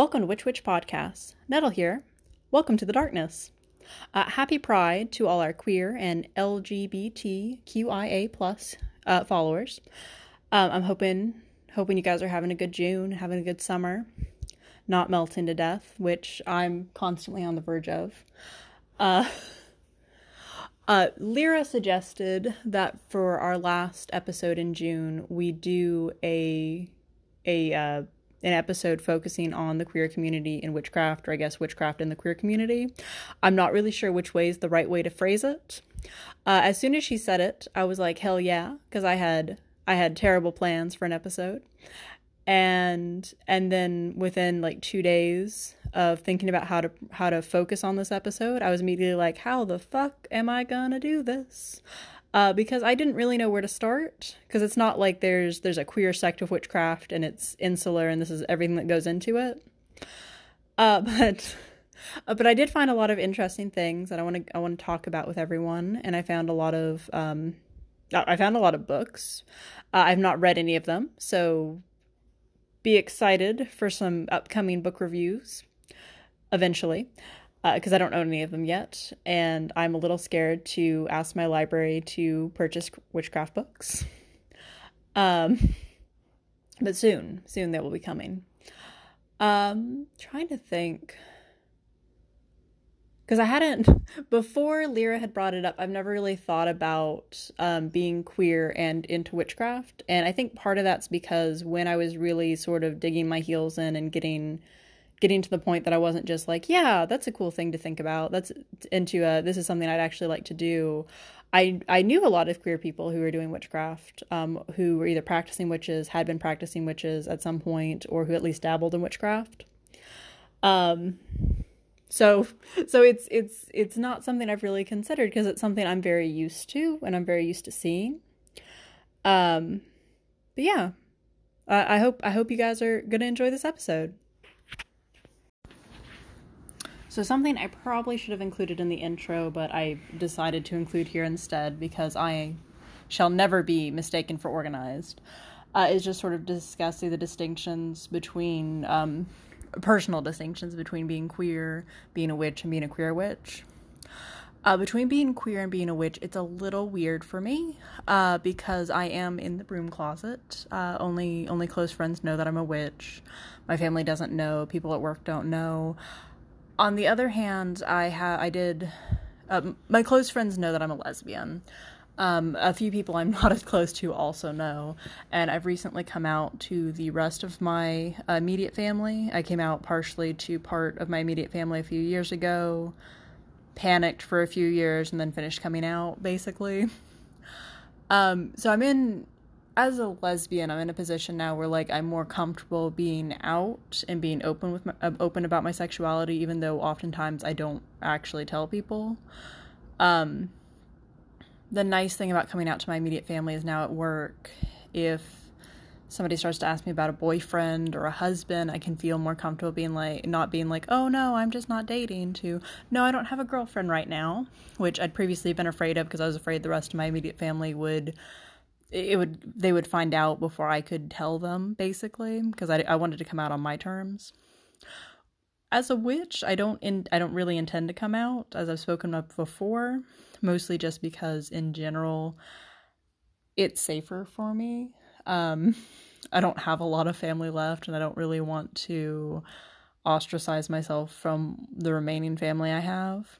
Welcome to Witch Witch Podcast. Nettle here. Welcome to the darkness. Uh, happy Pride to all our queer and LGBTQIA plus uh, followers. Um, I'm hoping hoping you guys are having a good June, having a good summer, not melting to death, which I'm constantly on the verge of. Uh, uh, Lyra suggested that for our last episode in June, we do a a uh, an episode focusing on the queer community in witchcraft, or I guess witchcraft in the queer community. I'm not really sure which way is the right way to phrase it. Uh, as soon as she said it, I was like, hell yeah, because I had I had terrible plans for an episode, and and then within like two days of thinking about how to how to focus on this episode, I was immediately like, how the fuck am I gonna do this? Uh, because I didn't really know where to start. Because it's not like there's there's a queer sect of witchcraft and it's insular and this is everything that goes into it. Uh, but uh, but I did find a lot of interesting things that I want to I want to talk about with everyone, and I found a lot of um, I found a lot of books. Uh, I've not read any of them, so be excited for some upcoming book reviews eventually because uh, I don't own any of them yet, and I'm a little scared to ask my library to purchase witchcraft books. Um, but soon, soon they will be coming. Um, trying to think. Because I hadn't, before Lyra had brought it up, I've never really thought about um, being queer and into witchcraft. And I think part of that's because when I was really sort of digging my heels in and getting getting to the point that I wasn't just like, yeah, that's a cool thing to think about. That's into a this is something I'd actually like to do. I I knew a lot of queer people who were doing witchcraft, um, who were either practicing witches, had been practicing witches at some point, or who at least dabbled in witchcraft. Um, so so it's it's it's not something I've really considered because it's something I'm very used to and I'm very used to seeing. Um, but yeah, I hope I hope you guys are gonna enjoy this episode. So, something I probably should have included in the intro, but I decided to include here instead because I shall never be mistaken for organized, uh, is just sort of discussing the distinctions between, um, personal distinctions between being queer, being a witch, and being a queer witch. Uh, between being queer and being a witch, it's a little weird for me uh, because I am in the broom closet. Uh, only only close friends know that I'm a witch. My family doesn't know. People at work don't know on the other hand, I have I did. Uh, my close friends know that I'm a lesbian. Um, a few people I'm not as close to also know, and I've recently come out to the rest of my immediate family. I came out partially to part of my immediate family a few years ago, panicked for a few years, and then finished coming out basically. Um, so I'm in as a lesbian, I'm in a position now where like I'm more comfortable being out and being open with my, uh, open about my sexuality, even though oftentimes I don't actually tell people. Um, the nice thing about coming out to my immediate family is now at work, if somebody starts to ask me about a boyfriend or a husband, I can feel more comfortable being like, not being like, oh no, I'm just not dating, to, no, I don't have a girlfriend right now, which I'd previously been afraid of because I was afraid the rest of my immediate family would it would they would find out before I could tell them basically because I, I wanted to come out on my terms. As a witch, I don't in, I don't really intend to come out as I've spoken up before, mostly just because in general it's safer for me. Um, I don't have a lot of family left and I don't really want to ostracize myself from the remaining family I have.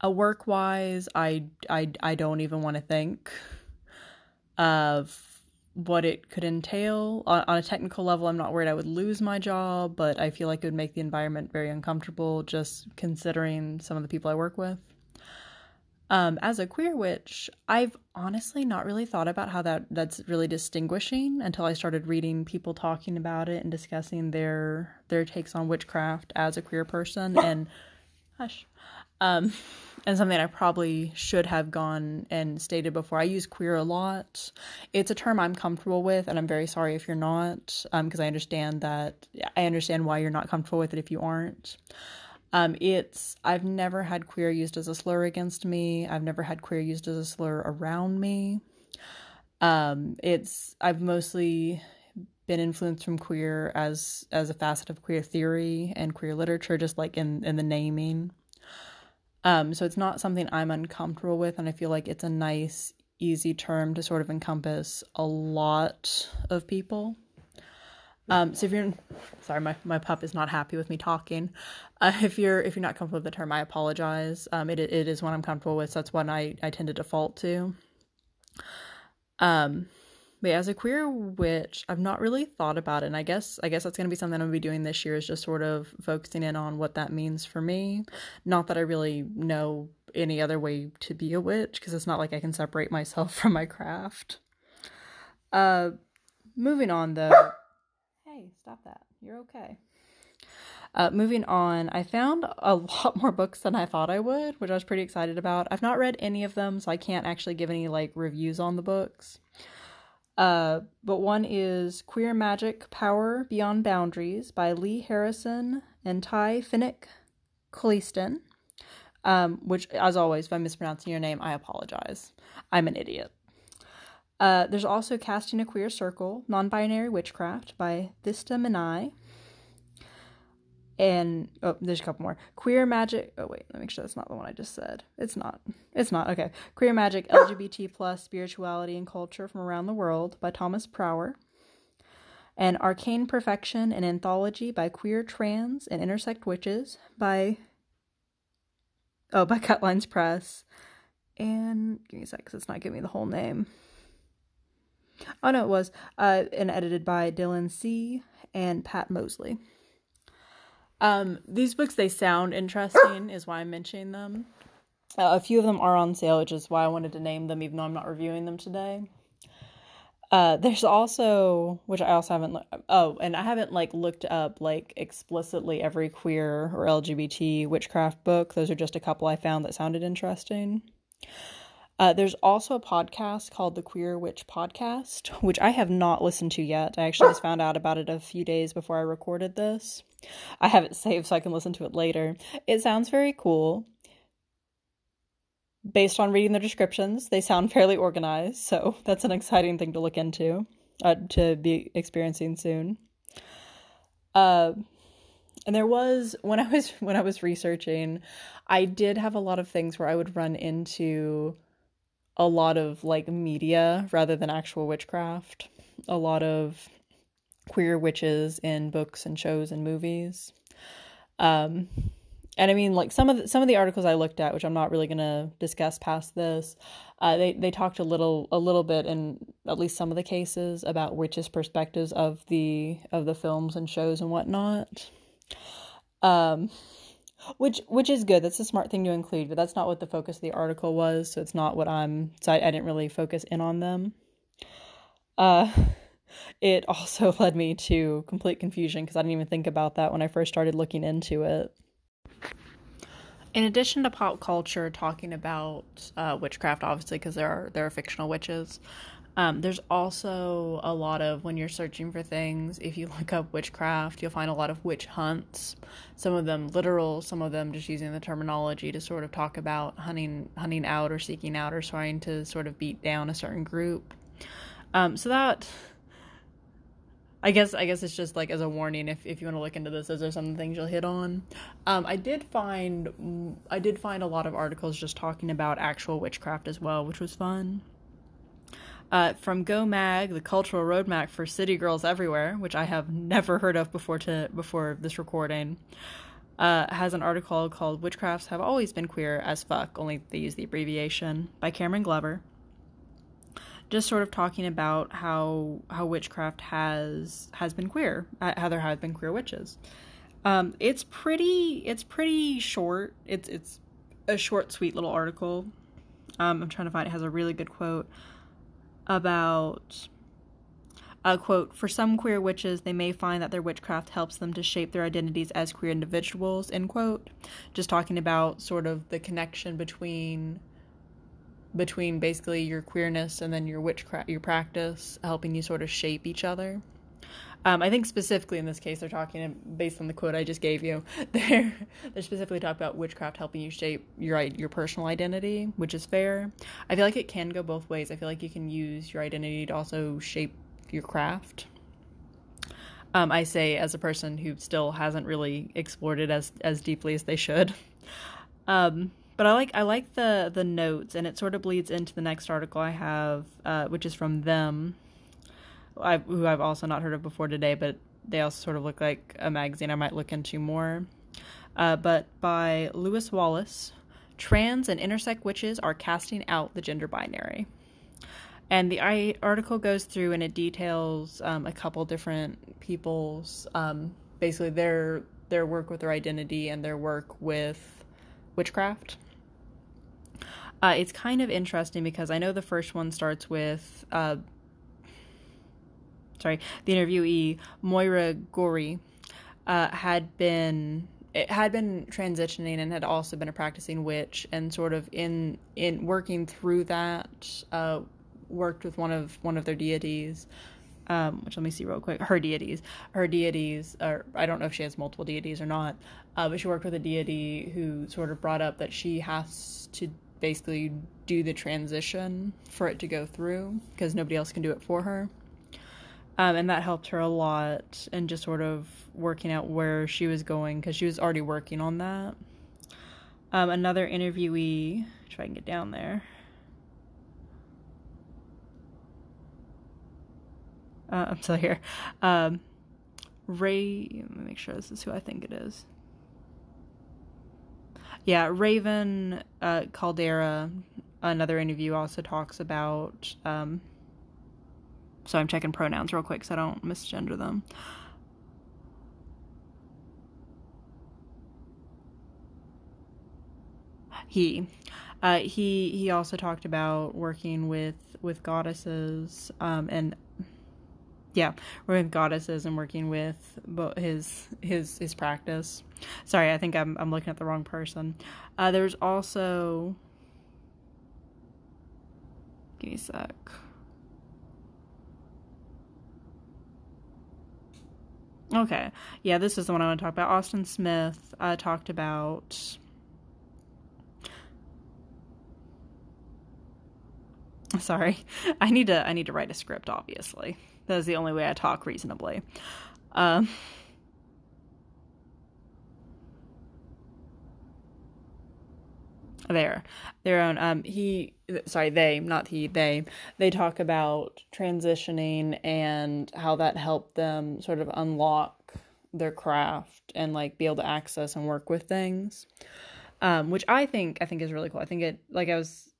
A work wise, I, I, I don't even want to think of what it could entail. On, on, a technical level, I'm not worried I would lose my job, but I feel like it would make the environment very uncomfortable just considering some of the people I work with. Um, as a queer witch, I've honestly not really thought about how that that's really distinguishing until I started reading people talking about it and discussing their their takes on witchcraft as a queer person and hush. Um, and something I probably should have gone and stated before. I use queer a lot. It's a term I'm comfortable with, and I'm very sorry if you're not, because um, I understand that I understand why you're not comfortable with it if you aren't. Um, it's I've never had queer used as a slur against me. I've never had queer used as a slur around me. Um, it's I've mostly been influenced from queer as as a facet of queer theory and queer literature, just like in in the naming. Um, so it's not something I'm uncomfortable with, and I feel like it's a nice, easy term to sort of encompass a lot of people. Um, so if you're sorry, my, my pup is not happy with me talking. Uh, if you're if you're not comfortable with the term, I apologize. Um, it it is one I'm comfortable with. So that's one I I tend to default to. Um, but as a queer witch, I've not really thought about it. And I guess I guess that's gonna be something I'm gonna be doing this year is just sort of focusing in on what that means for me. Not that I really know any other way to be a witch, because it's not like I can separate myself from my craft. Uh moving on though. hey, stop that. You're okay. Uh, moving on, I found a lot more books than I thought I would, which I was pretty excited about. I've not read any of them, so I can't actually give any like reviews on the books. Uh, but one is Queer Magic Power Beyond Boundaries by Lee Harrison and Ty Finnick Cleaston. Um, which, as always, if I'm mispronouncing your name, I apologize. I'm an idiot. Uh, there's also Casting a Queer Circle, Non Binary Witchcraft by Thista Minai and oh, there's a couple more. Queer Magic. Oh wait, let me make sure that's not the one I just said. It's not. It's not. Okay. Queer Magic, LGBT plus spirituality and culture from around the world by Thomas Prower. And Arcane Perfection, an anthology by queer, trans, and intersex witches by oh by Cutlines Press. And give me a sec, because it's not giving me the whole name. Oh no, it was uh, and edited by Dylan C. and Pat Mosley. Um, these books they sound interesting, is why I'm mentioning them. Uh, a few of them are on sale, which is why I wanted to name them, even though I'm not reviewing them today. Uh, there's also, which I also haven't. oh, and I haven't like looked up like explicitly every queer or LGBT witchcraft book. Those are just a couple I found that sounded interesting. Uh, there's also a podcast called the Queer Witch Podcast, which I have not listened to yet. I actually just found out about it a few days before I recorded this. I have it saved so I can listen to it later. It sounds very cool. Based on reading the descriptions, they sound fairly organized, so that's an exciting thing to look into, uh, to be experiencing soon. Uh, and there was when I was when I was researching, I did have a lot of things where I would run into a lot of like media rather than actual witchcraft. A lot of queer witches in books and shows and movies. Um, and I mean, like some of the, some of the articles I looked at, which I'm not really going to discuss past this, uh, they they talked a little a little bit in at least some of the cases about witches' perspectives of the of the films and shows and whatnot. Um, which which is good. That's a smart thing to include, but that's not what the focus of the article was. So it's not what I'm. So I, I didn't really focus in on them. Uh, it also led me to complete confusion because I didn't even think about that when I first started looking into it. In addition to pop culture talking about uh, witchcraft, obviously, because there are there are fictional witches, um, there's also a lot of when you're searching for things. If you look up witchcraft, you'll find a lot of witch hunts. Some of them literal, some of them just using the terminology to sort of talk about hunting, hunting out or seeking out or trying to sort of beat down a certain group. Um, so that I guess I guess it's just like as a warning if, if you want to look into this, those are some things you'll hit on. Um, I did find I did find a lot of articles just talking about actual witchcraft as well, which was fun. Uh, from Go Mag, the cultural roadmap for city girls everywhere, which I have never heard of before to before this recording, uh, has an article called "Witchcrafts Have Always Been Queer as Fuck," only they use the abbreviation by Cameron Glover just sort of talking about how how witchcraft has has been queer, uh, how there have been queer witches. Um, it's pretty it's pretty short. It's it's a short, sweet little article. Um, I'm trying to find it has a really good quote about a quote for some queer witches they may find that their witchcraft helps them to shape their identities as queer individuals end quote just talking about sort of the connection between between basically your queerness and then your witchcraft, your practice, helping you sort of shape each other. Um, I think specifically in this case, they're talking based on the quote I just gave you. They're they're specifically talking about witchcraft helping you shape your your personal identity, which is fair. I feel like it can go both ways. I feel like you can use your identity to also shape your craft. Um, I say as a person who still hasn't really explored it as as deeply as they should. Um, but I like I like the the notes, and it sort of bleeds into the next article I have, uh, which is from them, I've, who I've also not heard of before today, but they also sort of look like a magazine I might look into more. Uh, but by Lewis Wallace, trans and intersex witches are casting out the gender binary. And the I, article goes through and it details um, a couple different people's um, basically their their work with their identity and their work with witchcraft. Uh, it's kind of interesting because I know the first one starts with uh, sorry the interviewee Moira Gorey uh, had been it had been transitioning and had also been a practicing witch and sort of in in working through that uh, worked with one of one of their deities, um, which let me see real quick. Her deities, her deities, or I don't know if she has multiple deities or not, uh, but she worked with a deity who sort of brought up that she has to basically do the transition for it to go through because nobody else can do it for her. Um, and that helped her a lot and just sort of working out where she was going because she was already working on that. Um, another interviewee, if I can get down there. Uh, I'm still here. Um, Ray, let me make sure this is who I think it is. Yeah, Raven uh, Kaldera, another interview also talks about. Um, so I'm checking pronouns real quick so I don't misgender them. He, uh, he he also talked about working with with goddesses um, and yeah, working with goddesses and working with his his his practice. Sorry, I think I'm I'm looking at the wrong person. Uh, there's also give me a sec. Okay, yeah, this is the one I want to talk about. Austin Smith uh, talked about. Sorry, I need to I need to write a script. Obviously, that is the only way I talk reasonably. Um, there, their own. Um, he, sorry, they, not he, they. They talk about transitioning and how that helped them sort of unlock their craft and like be able to access and work with things. Um, which I think I think is really cool. I think it like I was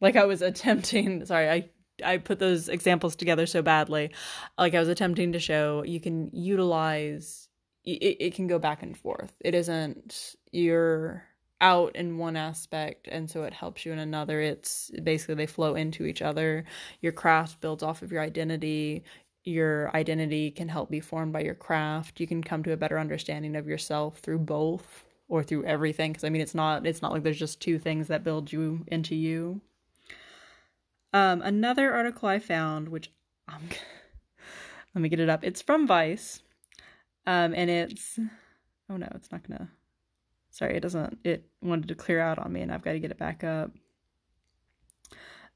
like I was attempting. Sorry, I I put those examples together so badly. Like I was attempting to show you can utilize it, it can go back and forth. It isn't you're out in one aspect and so it helps you in another. It's basically they flow into each other. Your craft builds off of your identity. Your identity can help be formed by your craft. You can come to a better understanding of yourself through both or through everything because I mean it's not it's not like there's just two things that build you into you. Um, another article I found, which um, let me get it up. It's from Vice, um, and it's oh no, it's not gonna. Sorry, it doesn't. It wanted to clear out on me, and I've got to get it back up.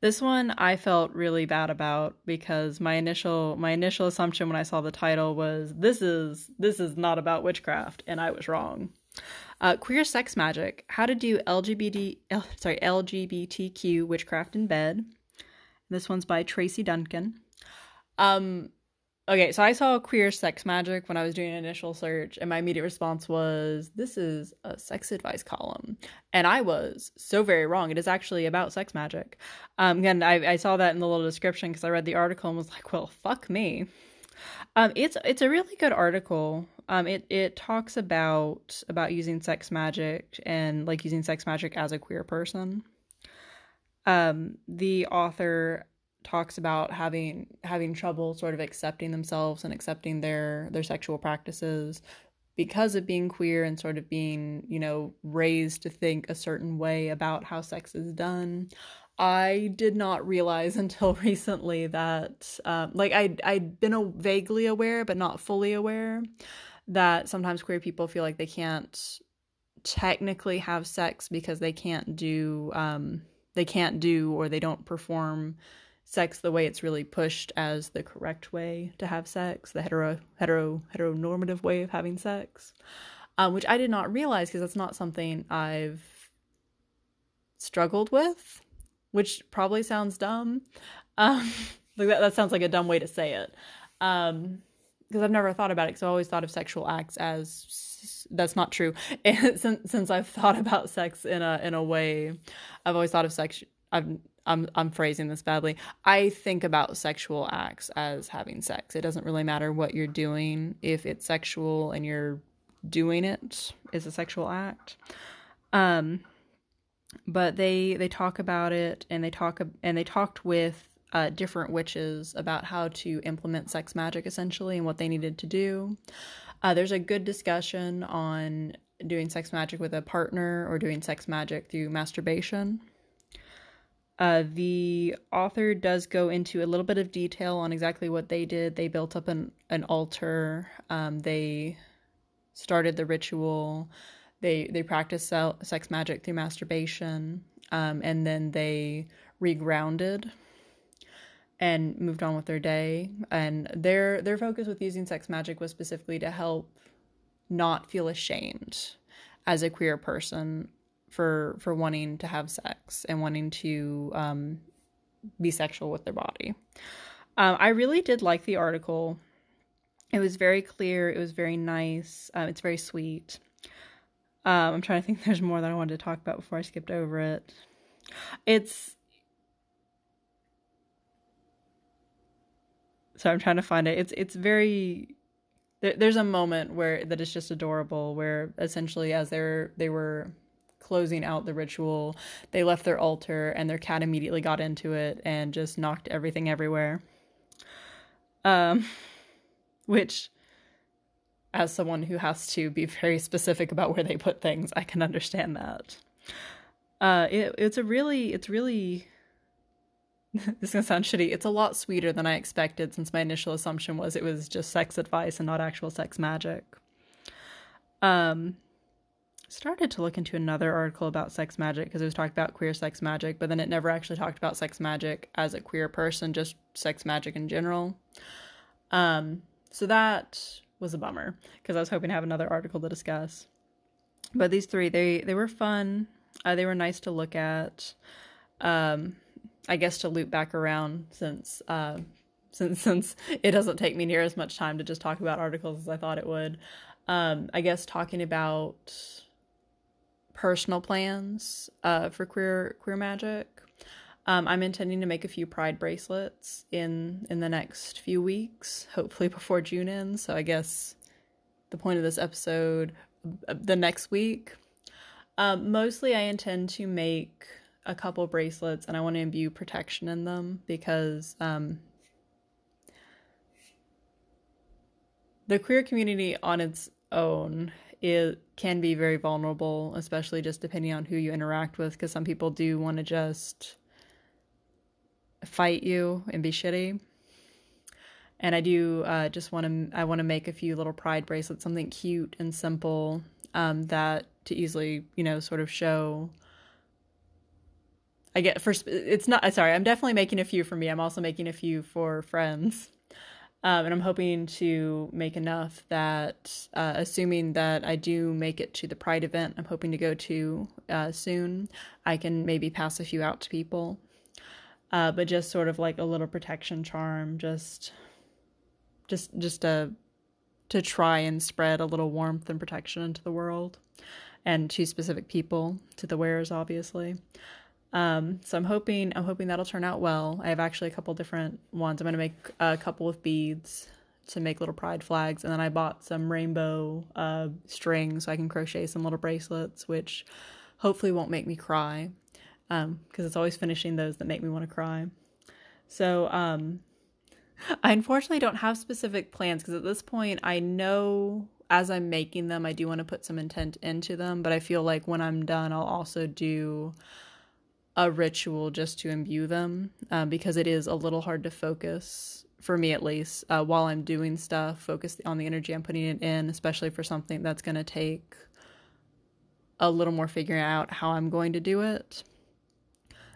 This one I felt really bad about because my initial my initial assumption when I saw the title was this is this is not about witchcraft, and I was wrong. Uh, queer sex magic: How to do LGBT sorry LGBTQ witchcraft in bed. This one's by Tracy Duncan. Um, okay, so I saw queer sex magic when I was doing an initial search, and my immediate response was, "This is a sex advice column," and I was so very wrong. It is actually about sex magic. Um, again, I, I saw that in the little description because I read the article and was like, "Well, fuck me." Um, it's it's a really good article. Um, it it talks about about using sex magic and like using sex magic as a queer person um, the author talks about having having trouble sort of accepting themselves and accepting their their sexual practices because of being queer and sort of being you know raised to think a certain way about how sex is done. I did not realize until recently that um, like i I'd, been a, vaguely aware but not fully aware that sometimes queer people feel like they can't technically have sex because they can't do um, they can't do or they don't perform sex the way it's really pushed as the correct way to have sex, the hetero hetero heteronormative way of having sex, um, which I did not realize because that's not something I've struggled with, which probably sounds dumb. Um, that, that sounds like a dumb way to say it. Um, because I've never thought about it because I always thought of sexual acts as that's not true. And since since I've thought about sex in a in a way, I've always thought of sex. I've I'm I'm phrasing this badly. I think about sexual acts as having sex. It doesn't really matter what you're doing if it's sexual and you're doing it is a sexual act. Um but they they talk about it and they talk and they talked with uh, different witches about how to implement sex magic essentially and what they needed to do. Uh, there's a good discussion on doing sex magic with a partner or doing sex magic through masturbation. Uh, the author does go into a little bit of detail on exactly what they did. They built up an, an altar. Um, they started the ritual. They they practiced sex magic through masturbation, um, and then they regrounded and moved on with their day. And their their focus with using sex magic was specifically to help not feel ashamed as a queer person for for wanting to have sex and wanting to um, be sexual with their body. Um, I really did like the article. It was very clear. It was very nice. Um, it's very sweet. Um, I'm trying to think. There's more that I wanted to talk about before I skipped over it. It's so I'm trying to find it. It's it's very there's a moment where that is just adorable where essentially as they're they were closing out the ritual, they left their altar and their cat immediately got into it and just knocked everything everywhere. Um, which, as someone who has to be very specific about where they put things, I can understand that. Uh, it, it's a really, it's really. this is gonna sound shitty. It's a lot sweeter than I expected, since my initial assumption was it was just sex advice and not actual sex magic. Um, started to look into another article about sex magic because it was talking about queer sex magic, but then it never actually talked about sex magic as a queer person, just sex magic in general. Um, so that was a bummer because I was hoping to have another article to discuss. But these three, they they were fun. Uh, they were nice to look at. Um, I guess to loop back around since uh, since since it doesn't take me near as much time to just talk about articles as I thought it would. Um, I guess talking about personal plans uh, for queer queer magic. Um, I'm intending to make a few pride bracelets in in the next few weeks, hopefully before June ends. So I guess the point of this episode, uh, the next week. Um, mostly, I intend to make a couple bracelets, and I want to imbue protection in them because um, the queer community on its own it can be very vulnerable, especially just depending on who you interact with, because some people do want to just fight you and be shitty. And I do uh, just want to I want to make a few little pride bracelets, something cute and simple um, that to easily you know sort of show. I get first. It's not sorry. I'm definitely making a few for me. I'm also making a few for friends. Um, and I'm hoping to make enough that, uh, assuming that I do make it to the Pride event, I'm hoping to go to uh, soon, I can maybe pass a few out to people. Uh, but just sort of like a little protection charm, just, just, just a, to try and spread a little warmth and protection into the world, and to specific people, to the wearers, obviously. Um, so I'm hoping I'm hoping that'll turn out well. I have actually a couple different ones. I'm gonna make a couple of beads to make little pride flags, and then I bought some rainbow uh, string so I can crochet some little bracelets, which hopefully won't make me cry, because um, it's always finishing those that make me want to cry. So um, I unfortunately don't have specific plans because at this point I know as I'm making them I do want to put some intent into them, but I feel like when I'm done I'll also do a ritual just to imbue them um, because it is a little hard to focus for me at least uh, while i'm doing stuff focus on the energy i'm putting it in especially for something that's going to take a little more figuring out how i'm going to do it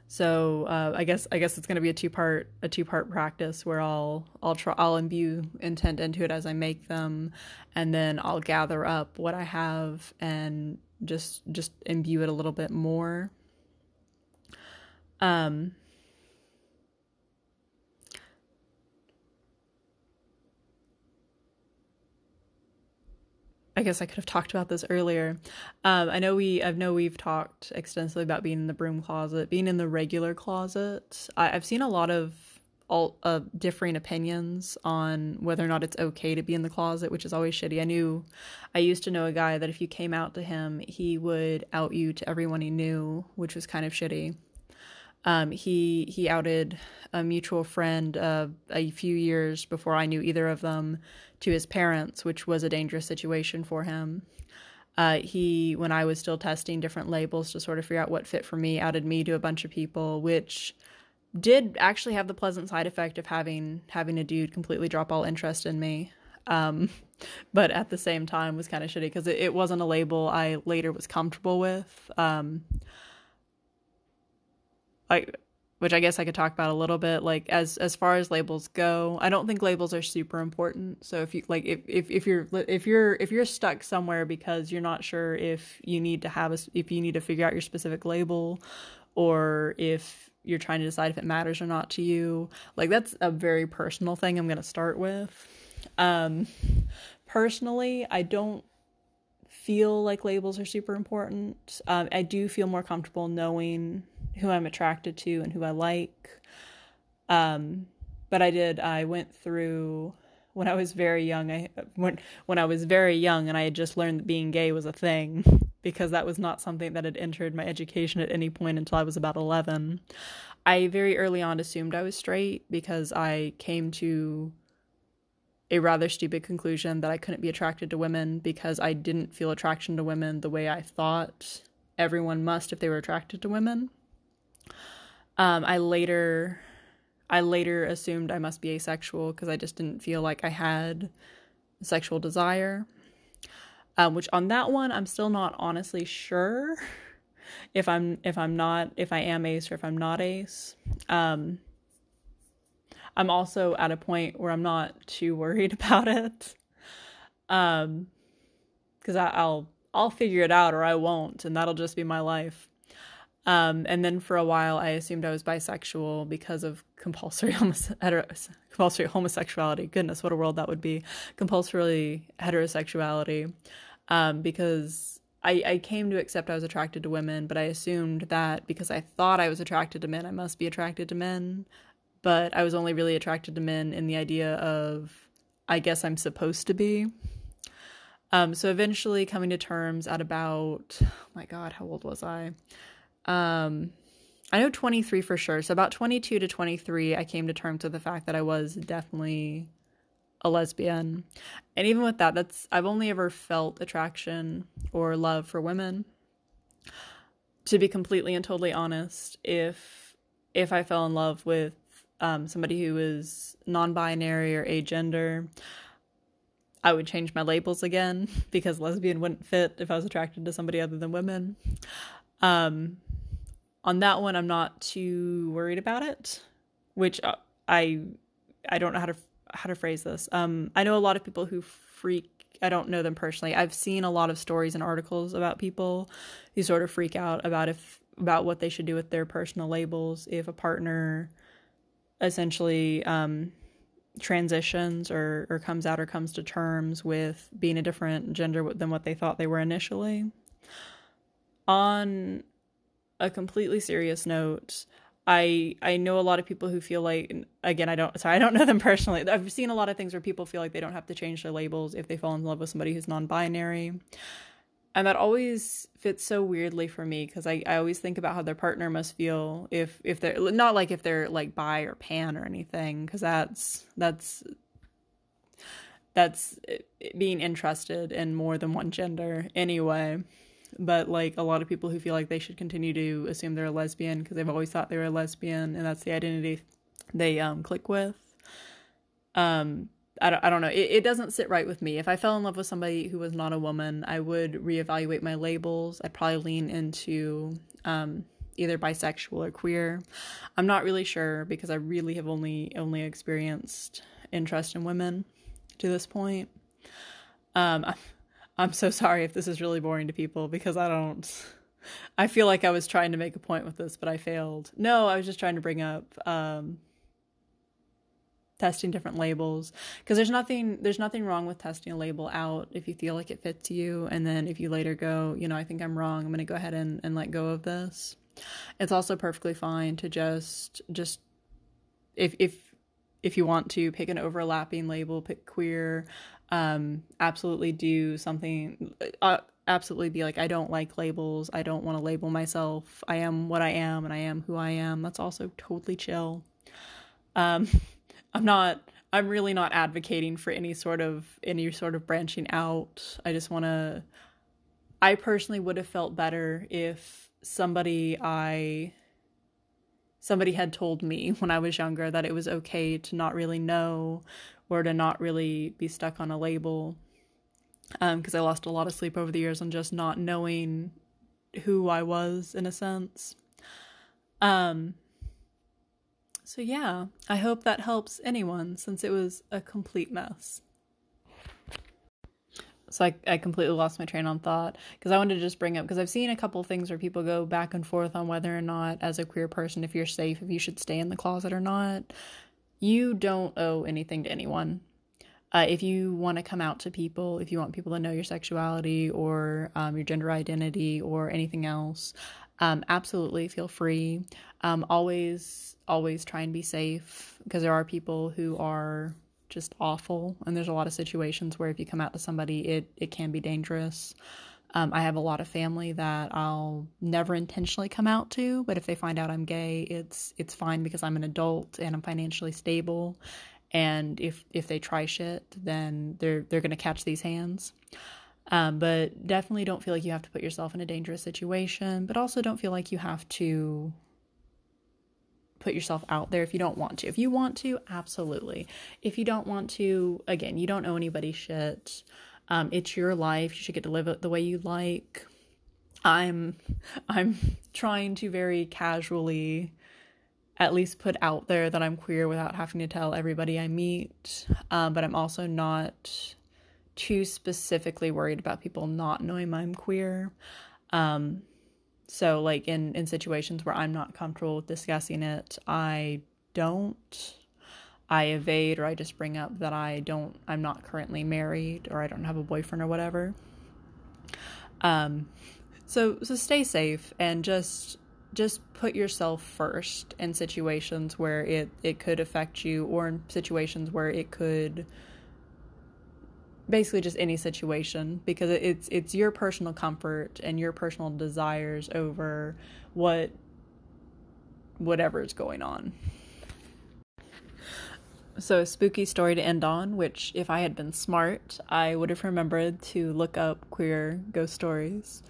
So uh, I guess I guess it's going to be a two part a two part practice where I'll I'll try I'll imbue intent into it as I make them, and then I'll gather up what I have and just just imbue it a little bit more. Um, I guess I could have talked about this earlier. Um, I know we, I know we've talked extensively about being in the broom closet, being in the regular closet. I, have seen a lot of all uh, differing opinions on whether or not it's okay to be in the closet, which is always shitty. I knew, I used to know a guy that if you came out to him, he would out you to everyone he knew, which was kind of shitty. Um, he he outed a mutual friend uh, a few years before I knew either of them to his parents, which was a dangerous situation for him. Uh, he, when I was still testing different labels to sort of figure out what fit for me, outed me to a bunch of people, which did actually have the pleasant side effect of having having a dude completely drop all interest in me. Um, but at the same time was kind of shitty because it, it, wasn't a label I later was comfortable with. Um, I which I guess I could talk about a little bit. Like as as far as labels go, I don't think labels are super important. So if you like if if, if you're if you're if you're stuck somewhere because you're not sure if you need to have a if you need to figure out your specific label or if you're trying to decide if it matters or not to you, like that's a very personal thing I'm going to start with. Um personally, I don't feel like labels are super important. Um, I do feel more comfortable knowing who I'm attracted to and who I like. Um, but I did. I went through when I was very young. I when when I was very young, and I had just learned that being gay was a thing because that was not something that had entered my education at any point until I was about eleven. I very early on assumed I was straight because I came to a rather stupid conclusion that I couldn't be attracted to women because I didn't feel attraction to women the way I thought everyone must if they were attracted to women. Um, I later, I later assumed I must be asexual because I just didn't feel like I had sexual desire. Um, which on that one, I'm still not honestly sure if I'm if I'm not if I am ace or if I'm not ace. Um, I'm also at a point where I'm not too worried about it. Um, because I'll I'll figure it out or I won't, and that'll just be my life. Um, and then for a while, I assumed I was bisexual because of compulsory, homose- compulsory homosexuality. Goodness, what a world that would be! Compulsory heterosexuality, um, because I, I came to accept I was attracted to women, but I assumed that because I thought I was attracted to men, I must be attracted to men. But I was only really attracted to men in the idea of, I guess I'm supposed to be. Um, so eventually coming to terms at about, oh my God, how old was I? Um, I know 23 for sure. So about 22 to 23, I came to terms with the fact that I was definitely a lesbian. And even with that, that's I've only ever felt attraction or love for women. To be completely and totally honest, if if I fell in love with um, somebody who is non-binary or agender, I would change my labels again because lesbian wouldn't fit if I was attracted to somebody other than women. Um, on that one, I'm not too worried about it, which uh, I I don't know how to how to phrase this. Um, I know a lot of people who freak. I don't know them personally. I've seen a lot of stories and articles about people who sort of freak out about if about what they should do with their personal labels if a partner essentially um, transitions or or comes out or comes to terms with being a different gender than what they thought they were initially. On a completely serious note, I I know a lot of people who feel like again I don't sorry I don't know them personally. I've seen a lot of things where people feel like they don't have to change their labels if they fall in love with somebody who's non-binary. And that always fits so weirdly for me because I, I always think about how their partner must feel if if they're not like if they're like bi or pan or anything because that's that's that's eh, being interested in more than one gender anyway but like a lot of people who feel like they should continue to assume they're a lesbian because they've always thought they were a lesbian and that's the identity they um click with um I don't, I don't know it, it doesn't sit right with me if i fell in love with somebody who was not a woman i would reevaluate my labels i'd probably lean into um either bisexual or queer. I'm not really sure because I really have only only experienced interest in women to this point. Um, I'm so sorry if this is really boring to people because I don't. I feel like I was trying to make a point with this, but I failed. No, I was just trying to bring up um, testing different labels because there's nothing there's nothing wrong with testing a label out if you feel like it fits you, and then if you later go, you know, I think I'm wrong. I'm going to go ahead and, and let go of this. It's also perfectly fine to just just if if if you want to pick an overlapping label, pick queer, um, absolutely do something. Uh, absolutely be like, I don't like labels. I don't want to label myself. I am what I am, and I am who I am. That's also totally chill. Um, I'm not. I'm really not advocating for any sort of any sort of branching out. I just want to. I personally would have felt better if somebody I somebody had told me when I was younger that it was okay to not really know or to not really be stuck on a label. Because um, I lost a lot of sleep over the years on just not knowing who I was in a sense. Um, so, yeah, I hope that helps anyone since it was a complete mess. So I, I completely lost my train on thought because I wanted to just bring up because I've seen a couple things where people go back and forth on whether or not, as a queer person, if you're safe, if you should stay in the closet or not. You don't owe anything to anyone. Uh, if you want to come out to people, if you want people to know your sexuality or um, your gender identity or anything else, um, absolutely feel free. Um, always, always try and be safe because there are people who are just awful. And there's a lot of situations where if you come out to somebody, it, it can be dangerous. Um, I have a lot of family that I'll never intentionally come out to, but if they find out I'm gay, it's it's fine because I'm an adult and I'm financially stable. And if if they try shit, then they're they're gonna catch these hands. Um, but definitely don't feel like you have to put yourself in a dangerous situation, but also don't feel like you have to put yourself out there if you don't want to. If you want to, absolutely. If you don't want to, again, you don't owe anybody shit. Um, it's your life. You should get to live it the way you like. I'm I'm trying to very casually at least put out there that I'm queer without having to tell everybody I meet. Um, but I'm also not too specifically worried about people not knowing I'm queer. Um, so like in in situations where I'm not comfortable with discussing it, I don't I evade or I just bring up that I don't I'm not currently married or I don't have a boyfriend or whatever. Um so so stay safe and just just put yourself first in situations where it it could affect you or in situations where it could basically just any situation because it's it's your personal comfort and your personal desires over what whatever is going on. So a spooky story to end on, which if I had been smart, I would have remembered to look up queer ghost stories.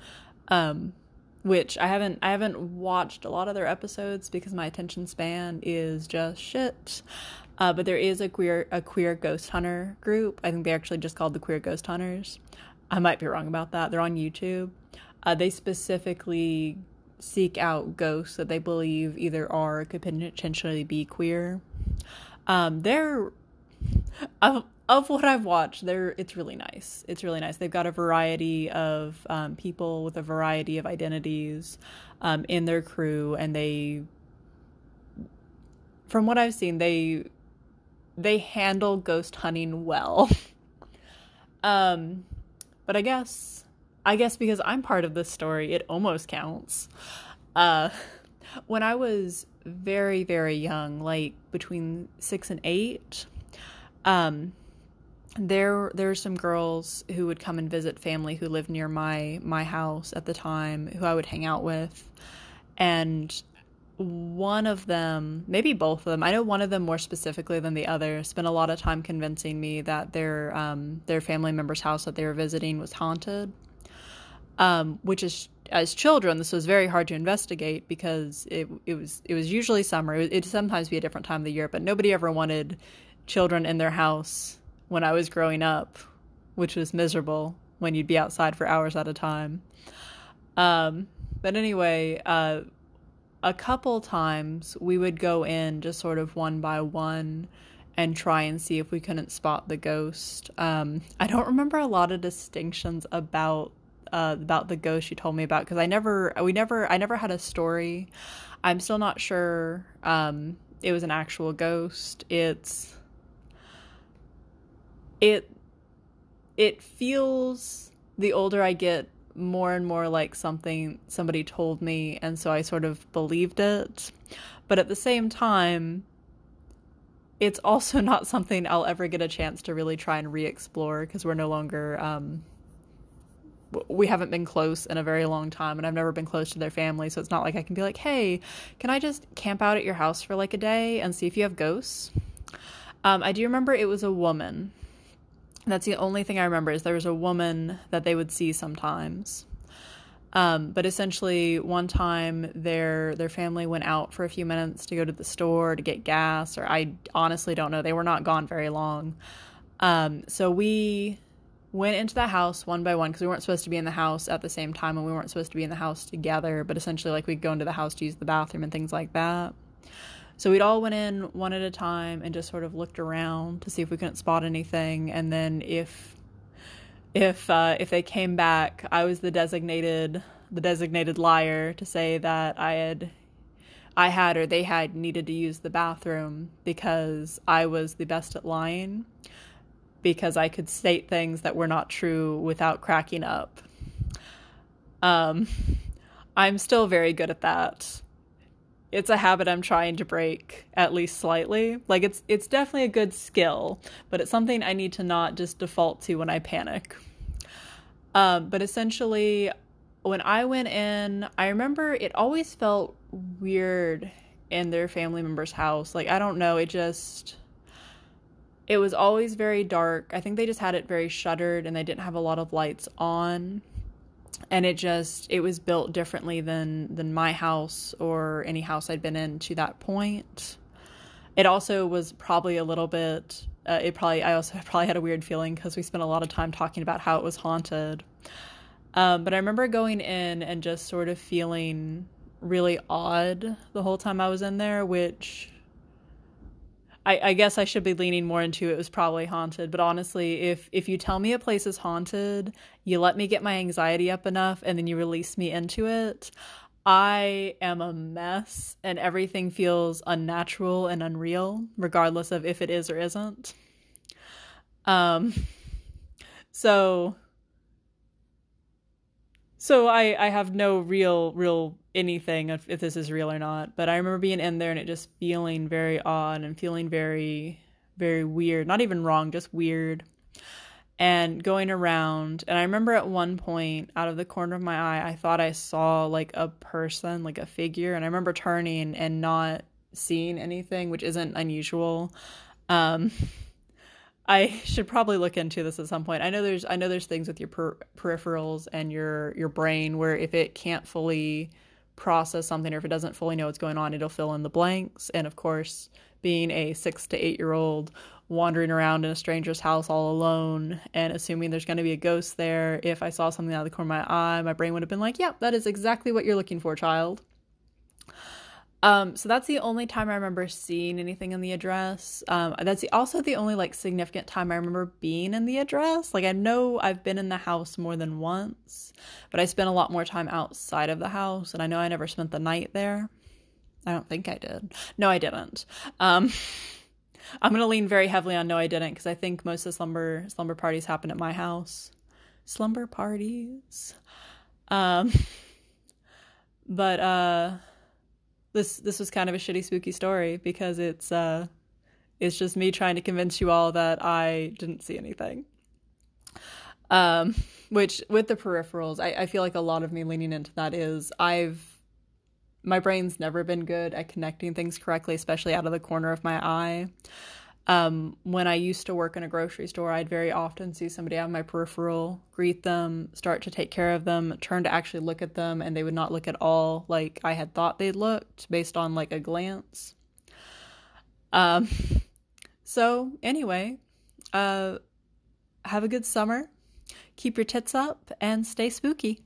Um, which I haven't I haven't watched a lot of their episodes because my attention span is just shit. Uh, but there is a queer a queer ghost hunter group. I think they're actually just called the queer ghost hunters. I might be wrong about that. They're on YouTube. Uh, they specifically seek out ghosts that they believe either are or could potentially be queer. Um, they're of of what I've watched, they're it's really nice. It's really nice. They've got a variety of um, people with a variety of identities um, in their crew, and they, from what I've seen, they they handle ghost hunting well. um, but I guess, I guess because I'm part of this story, it almost counts. Uh, when I was very, very young, like between six and eight, um, there there were some girls who would come and visit family who lived near my my house at the time, who I would hang out with, and one of them, maybe both of them, I know one of them more specifically than the other, spent a lot of time convincing me that their um, their family member's house that they were visiting was haunted. Um, which is as children, this was very hard to investigate because it it was it was usually summer. It would sometimes be a different time of the year, but nobody ever wanted children in their house when I was growing up, which was miserable when you'd be outside for hours at a time. Um, but anyway, uh, a couple times we would go in just sort of one by one and try and see if we couldn't spot the ghost. Um, I don't remember a lot of distinctions about uh, about the ghost you told me about because I never we never I never had a story. I'm still not sure um, it was an actual ghost. It's it it feels the older I get more and more like something somebody told me and so I sort of believed it. But at the same time, it's also not something I'll ever get a chance to really try and re-explore because we're no longer um, we haven't been close in a very long time and I've never been close to their family so it's not like I can be like hey can I just camp out at your house for like a day and see if you have ghosts? Um, I do remember it was a woman. That's the only thing I remember is there was a woman that they would see sometimes. Um, but essentially one time their their family went out for a few minutes to go to the store to get gas or I honestly don't know they were not gone very long. Um, so we went into the house one by one because we weren't supposed to be in the house at the same time and we weren't supposed to be in the house together but essentially like we'd go into the house to use the bathroom and things like that. So we'd all went in one at a time and just sort of looked around to see if we couldn't spot anything and then if if uh, if they came back i was the designated the designated liar to say that i had i had or they had needed to use the bathroom because i was the best at lying because I could state things that were not true without cracking up. Um, I'm still very good at that. It's a habit I'm trying to break at least slightly. Like it's it's definitely a good skill, but it's something I need to not just default to when I panic. Um, but essentially, when I went in, I remember it always felt weird in their family member's house. Like I don't know, it just it was always very dark. I think they just had it very shuttered and they didn't have a lot of lights on. And it just it was built differently than than my house or any house I'd been in to that point. It also was probably a little bit uh, it probably I also probably had a weird feeling because we spent a lot of time talking about how it was haunted. Um, but I remember going in and just sort of feeling really odd the whole time I was in there, which I, I, guess I should be leaning more into it was probably haunted. But honestly, if if you tell me a place is haunted, you let me get my anxiety up enough, and then you release me into it, I am a mess, and everything feels unnatural and unreal, regardless of if it is or isn't. Um, so so I I have no real real anything if, if this is real or not. But I remember being in there and it just feeling very odd and feeling very very weird. Not even wrong, just weird. And going around, and I remember at one point, out of the corner of my eye, I thought I saw like a person, like a figure, and I remember turning and not seeing anything, which isn't unusual. Um, I should probably look into this at some point. I know there's I know there's things with your per- peripherals and your your brain where if it can't fully process something or if it doesn't fully know what's going on, it'll fill in the blanks. And of course, being a 6 to 8 year old wandering around in a stranger's house all alone and assuming there's going to be a ghost there, if I saw something out of the corner of my eye, my brain would have been like, "Yep, yeah, that is exactly what you're looking for, child." Um, so that's the only time I remember seeing anything in the address. Um, that's the, also the only like significant time I remember being in the address. Like I know I've been in the house more than once, but I spent a lot more time outside of the house, and I know I never spent the night there. I don't think I did. No, I didn't. Um, I'm gonna lean very heavily on no, I didn't, because I think most of the slumber slumber parties happen at my house. Slumber parties. Um, but uh this this was kind of a shitty spooky story because it's uh it's just me trying to convince you all that I didn't see anything. Um, which with the peripherals, I, I feel like a lot of me leaning into that is I've my brain's never been good at connecting things correctly, especially out of the corner of my eye. Um, when I used to work in a grocery store, I'd very often see somebody on my peripheral, greet them, start to take care of them, turn to actually look at them, and they would not look at all like I had thought they looked based on like a glance. Um, so anyway, uh, have a good summer, keep your tits up, and stay spooky.